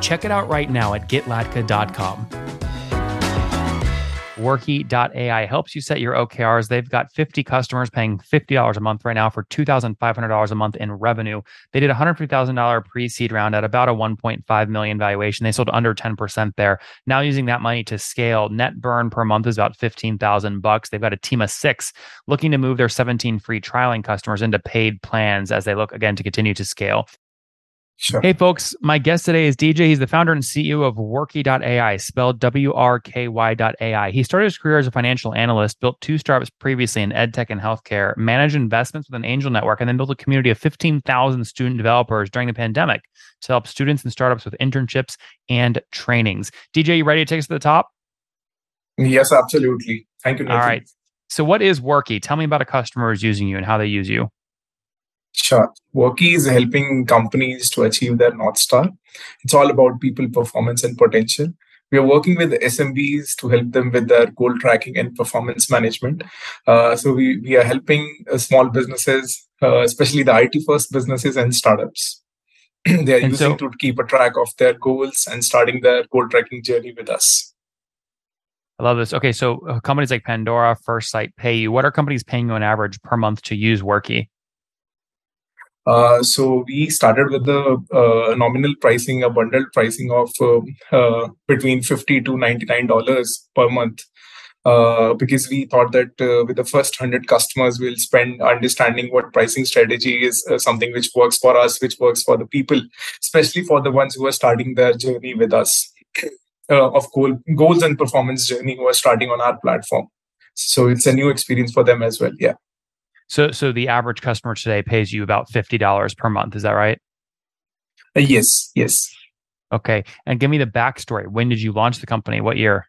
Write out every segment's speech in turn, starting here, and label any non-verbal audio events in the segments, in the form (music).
Check it out right now at getlatka.com. Worky.ai helps you set your OKRs. They've got 50 customers paying $50 a month right now for $2,500 a month in revenue. They did a $150,000 pre-seed round at about a 1.5 million valuation. They sold under 10% there. Now using that money to scale, net burn per month is about 15,000 bucks. They've got a team of 6 looking to move their 17 free trialing customers into paid plans as they look again to continue to scale. Sure. Hey, folks, my guest today is DJ. He's the founder and CEO of Worky.ai, spelled W R K Y.ai. He started his career as a financial analyst, built two startups previously in ed tech and healthcare, managed investments with an angel network, and then built a community of 15,000 student developers during the pandemic to help students and startups with internships and trainings. DJ, you ready to take us to the top? Yes, absolutely. Thank you. Nathan. All right. So, what is Worky? Tell me about a customer who's using you and how they use you. Sure. Worky is helping companies to achieve their North Star. It's all about people, performance, and potential. We are working with SMBs to help them with their goal tracking and performance management. Uh, so we, we are helping uh, small businesses, uh, especially the IT first businesses and startups. (clears throat) they are and using so, to keep a track of their goals and starting their goal tracking journey with us. I love this. Okay, so uh, companies like Pandora, First Sight, PayU. What are companies paying you on average per month to use Worky? Uh, so we started with the uh, nominal pricing, a bundled pricing of uh, uh between fifty to ninety nine dollars per month, uh, because we thought that with the first hundred customers, we'll spend understanding what pricing strategy is something which works for us, which works for the people, especially for the ones who are starting their journey with us, of goal, goals and performance journey who are starting on our platform. So it's a new experience for them as well. Yeah. So, so the average customer today pays you about fifty dollars per month. Is that right? Uh, yes. Yes. Okay, and give me the backstory. When did you launch the company? What year?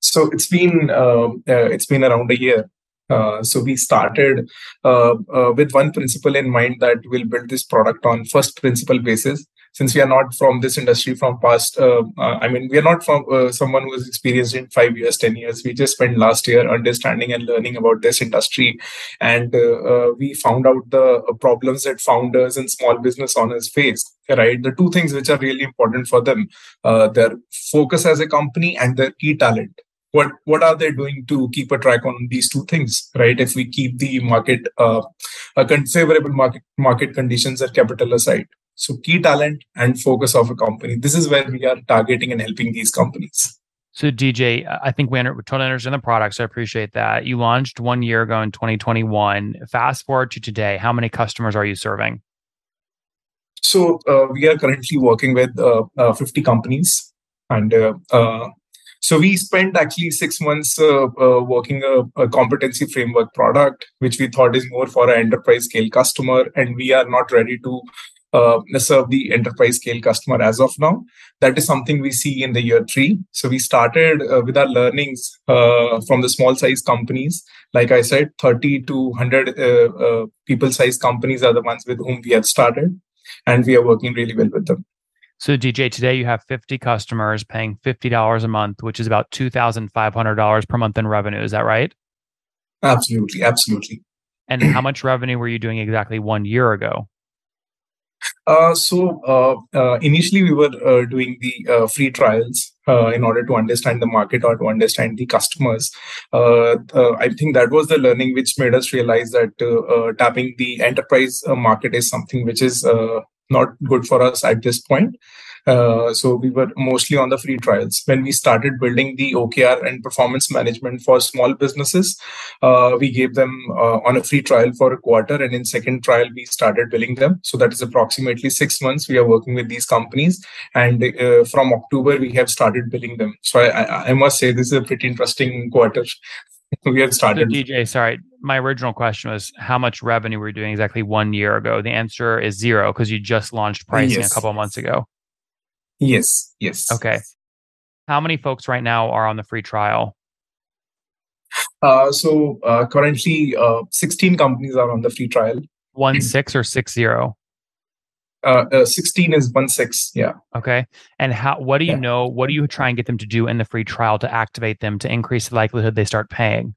So it's been uh, uh, it's been around a year. Uh, so we started uh, uh, with one principle in mind that we'll build this product on first principle basis since we are not from this industry from past uh, uh, i mean we are not from uh, someone who is experienced in 5 years 10 years. We just spent last year understanding and learning about this industry. And uh, uh, we found out the uh, problems that founders and small business owners face right? The two things which are really important for them their focus as a company and their key talent. What what are they doing to keep a track on these two things right? If we keep the market uh, favorable market market conditions at capital aside so key talent and focus of a company. This is where we are targeting and helping these companies. So DJ, I think we, under, we totally understand the products. So I appreciate that. You launched one year ago in 2021. Fast forward to today, how many customers are you serving? So uh, we are currently working with uh, uh, 50 companies, and uh, uh, so we spent actually six months uh, working a, a, competency framework product, which we thought is more for an enterprise scale customer, and we are not ready to uh, serve the enterprise scale customer as of now. That is something we see in the year three. So we started uh, with our learnings uh, from the small size companies. Like I said, 30 to 100 uh, uh, people size companies are the ones with whom we have started, and we are working really well with them. So, DJ, today you have 50 customers paying $50 a month, which is about $2,500 per month in revenue. Is that right? Absolutely. Absolutely. And how much revenue were you doing exactly one year ago? Uh, so uh, uh, initially we were uh, doing the uh, free trials in order to understand the market or to understand the customers. I think that was the learning which made us realize that tapping the enterprise market is something which is not good for us at this point. Uh, so we were mostly on the free trials. When we started building the OKR and performance management for small businesses, uh, we gave them uh, on a free trial for a quarter, and in second trial we started billing them. So that is approximately six months. We are working with these companies, and uh, from October we have started billing them. So I, I must say this is a pretty interesting quarter. (laughs) we have started. So DJ, sorry, my original question was how much revenue were you doing exactly one year ago? The answer is zero because you just launched pricing yes. a couple months ago. Yes, yes. Okay. How many folks right now are on the free trial? Uh, so uh, currently, uh, 16 companies are on the free trial. One six or six zero? Uh, uh, 16 is one six. Yeah. Okay. And how? What do you Yeah. know? What do you try and get them to do in the free trial to activate them to increase the likelihood they start paying?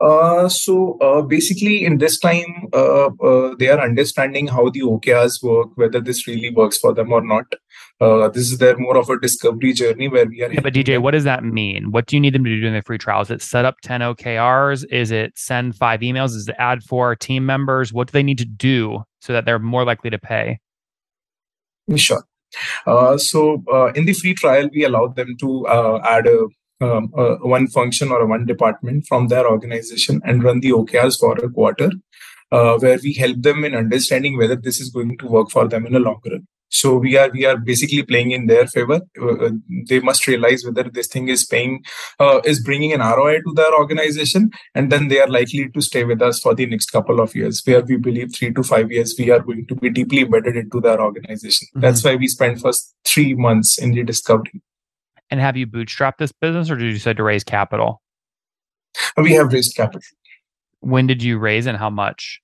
Uh, so uh, basically, in this time, uh, uh, they are understanding how the OKRs work, whether this really works for them or not. Uh, this is their more of a discovery journey where we are. Yeah, but DJ, what does that mean? What do you need them to do in the free trial? Is it set up 10 OKRs? Is it send five emails? Is it add four team members? What do they need to do so that they're more likely to pay? Sure. Uh, so uh, in the free trial, we allow them to uh, add a, um, a one function or one department from their organization and run the OKRs for a quarter, uh, where we help them in understanding whether this is going to work for them in the long run. So we are we are basically playing in their favor. Uh, they must realize whether this thing is paying uh, is bringing an ROI to their organization, and then they are likely to stay with us for the next couple of years. Where we believe three to five years we are going to be deeply embedded into their organization. That's why we spend first three months in the discovery. And have you bootstrapped this business or did you decide to raise capital? We have raised capital. When did you raise and how much?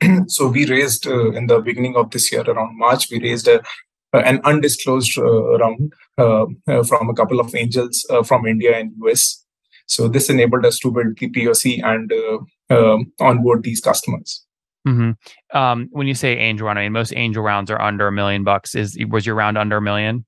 (clears throat) so we raised uh, in the beginning of this year around march we raised a, uh, an undisclosed uh, round uh, uh, from a couple of angels uh, from india and us so this enabled us to build the poc and uh, um, onboard these customers hmm Um, when you say angel round, I mean most angel rounds are under a million bucks. Is was your round under a million?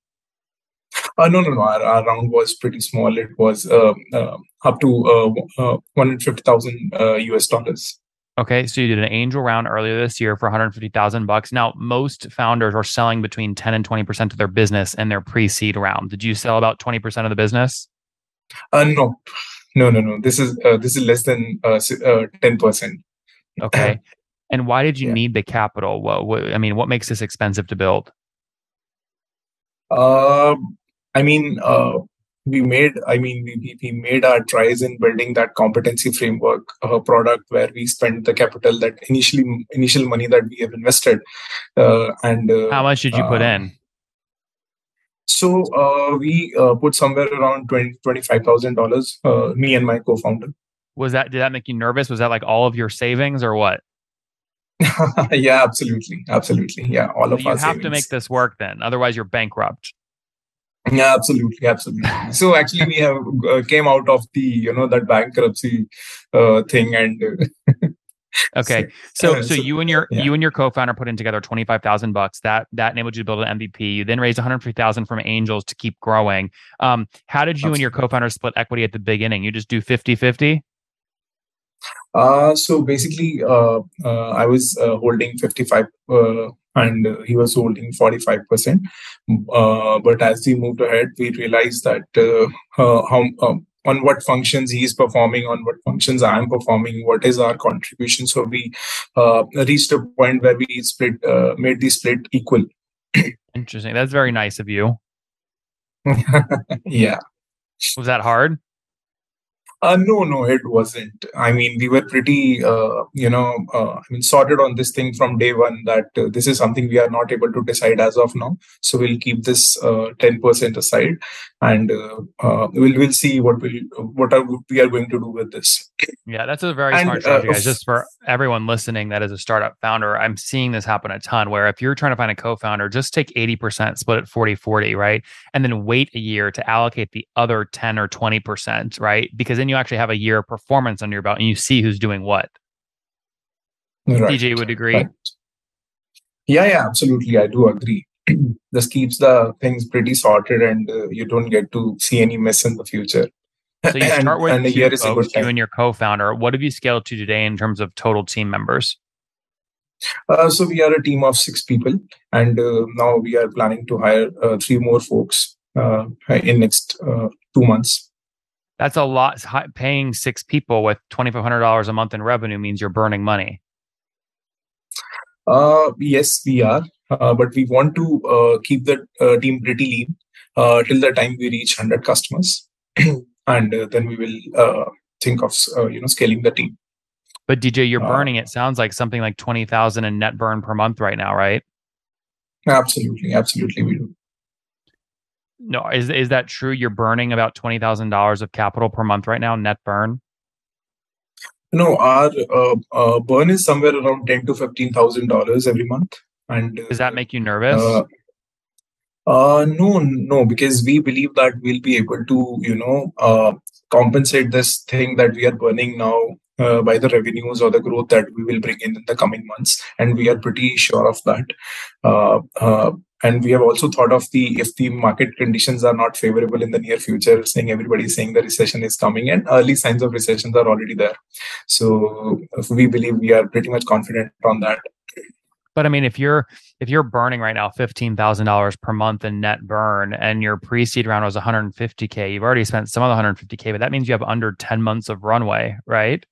Uh, no no no our, our round was pretty small it was uh, uh, up to uh, uh, 150000 uh, us dollars Okay, so you did an angel round earlier this year for 150,000 bucks. Now, most founders are selling between 10 and 20% of their business in their pre-seed round. Did you sell about 20% of the business? uh, no no no no this is uh, this is less than uh, uh, 10% Okay. (clears throat) and why did you Yeah. need the capital? What, what I mean, what makes this expensive to build? Uh, I mean, uh, we made. I mean, we, we- made our tries in building that competency framework uh, product where we spent the capital that initially initial money that we have invested, uh, and uh, How much did you put uh, in? So uh, we uh, put somewhere around twenty twenty five thousand dollars. Uh, me and my co-founder. Was that did that make you nervous? Was that like all of your savings or what? (laughs) yeah, absolutely, absolutely. Yeah, all of you have to make this work then. Otherwise you're bankrupt. Yeah, absolutely, absolutely. So actually, we have uh, came out of the you know that bankruptcy uh, thing, and (laughs) Okay. So uh, so you and your yeah. you and your co-founder put in together 25,000 bucks. That that enabled you to build an MVP. You then raised 150,000 from angels to keep growing. Um how did you and your co-founder split equity at the beginning? You just do 50-50? Uh, so basically, uh, uh, I was uh, holding 55 uh, and he was holding 45%. Uh, but as we moved ahead, we realized that uh, uh, how um, on what functions he is performing, on what functions I am performing, what is our contribution. So we uh, reached a point where we split, uh, made the split equal. Interesting. That's very nice of you. (laughs) yeah. Was that hard? Uh, no, no, it wasn't. I mean, we were pretty, uh, you know, uh, I mean, sorted on this thing from day one that uh, this is something we are not able to decide as of now. So we'll keep this uh, ten percent aside, and uh, we'll we'll see what we what are we are going to do with this. Yeah, that's a very And, smart uh, strategy, guys. Just for everyone listening that is a startup founder, I'm seeing this happen a ton where if you're trying to find a co-founder, just take 80%, split it 40-40, right? And then wait a year to allocate the other 10 or 20%, right? Because then you actually have a year of performance under your belt and you see who's doing what. Right. DJ would agree. Right. Yeah, yeah, absolutely. I do agree. (clears throat) this keeps the things pretty sorted, and uh, you don't get to see any mess in the future. So you and, start with and a two year is a folks, you and your co-founder. What have you scaled to today in terms of total team members? Uh, so we are a team of six people, and uh, now we are planning to hire uh, three more folks uh, in next uh, two months. That's a lot. Paying six people with $2,500 a month in revenue means you're burning money. Uh, yes, we are, uh, but we want to uh, keep the uh, team pretty lean uh, till the time we reach 100 customers, (clears throat) and uh, then we will uh, think of uh, you know scaling the team. But DJ, you're Uh, burning. It sounds like something like twenty thousand in net burn per month right now, right? Absolutely, absolutely, we do. No, is is that true? You're burning about twenty thousand dollars of capital per month right now, net burn. No, our uh, uh, burn is somewhere around ten to fifteen thousand dollars every month. And does that make you nervous? Uh, no, no, because we believe that we'll be able to, you know, uh, compensate this thing that we are burning now uh, by the revenues or the growth that we will bring in in the coming months, and we are pretty sure of that. Uh, uh, and we have also thought of the if the market conditions are not favorable in the near future, saying everybody is saying the recession is coming, and early signs of recessions are already there. So we believe we are pretty much confident on that. But I mean, if you're if you're burning right now fifteen thousand dollars per month in net burn, and your pre-seed round was 150k, you've already spent some of the 150k, but that means you have under 10 months of runway, right?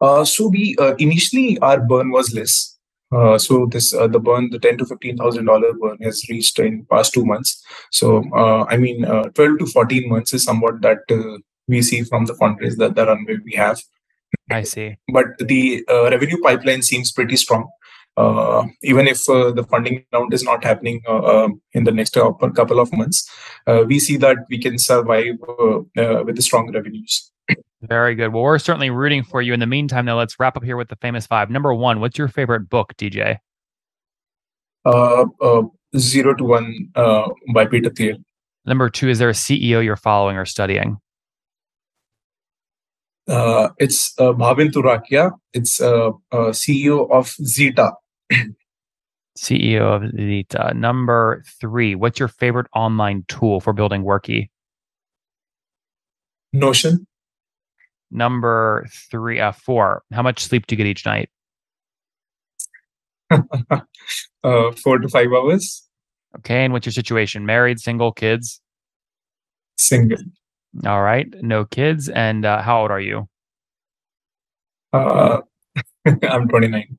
Uh, so we uh, initially our burn was less. Uh, so this uh, the burn, the ten to fifteen thousand dollar burn has reached in past two months. So uh, I mean, uh, twelve to fourteen months is somewhat that we see from the fundraise that the runway we have. I see. But the revenue pipeline seems pretty strong uh, even if uh, the funding round is not happening uh, um, in the next couple of months, uh, we see that we can survive uh, uh, with the strong revenues. Very good. Well, we're certainly rooting for you. In the meantime, now let's wrap up here with the famous five. Number one, what's your favorite book, DJ? Zero to One by Peter Thiel. Number two, is there a CEO you're following or studying? Uh, it's uh, Bhavin Turakia. It's uh, CEO of Zeta. CEO of Zeta. Number three, what's your favorite online tool for building Worky? Notion. Number three, uh, four, how much sleep do you get each night? (laughs) uh, four to five hours. Okay. And what's your situation? Married, single, kids? Single. All right. No kids. And uh, how old are you? Uh, (laughs) I'm 29.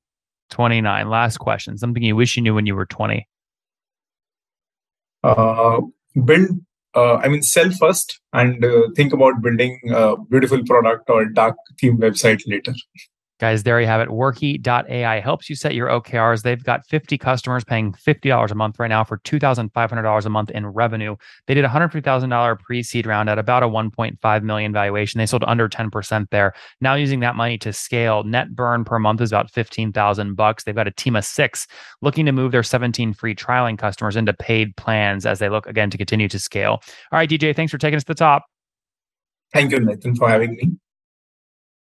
29. Last question. Something you wish you knew when you were 20. Uh, build, uh, I mean, sell first and uh, think about building a beautiful product or dark theme website later. Guys, there you have it. Worky.ai helps you set your OKRs. They've got 50 customers paying $50 a month right now for $2,500 a month in revenue. They did a $150,000 pre-seed round at about a 1.5 million valuation. They sold under 10% there. Now using that money to scale, net burn per month is about 15,000 bucks. They've got a team of 6 looking to move their 17 free trialing customers into paid plans as they look again to continue to scale. All right, DJ, thanks for taking us to the top. Thank you, Nathan, for having me.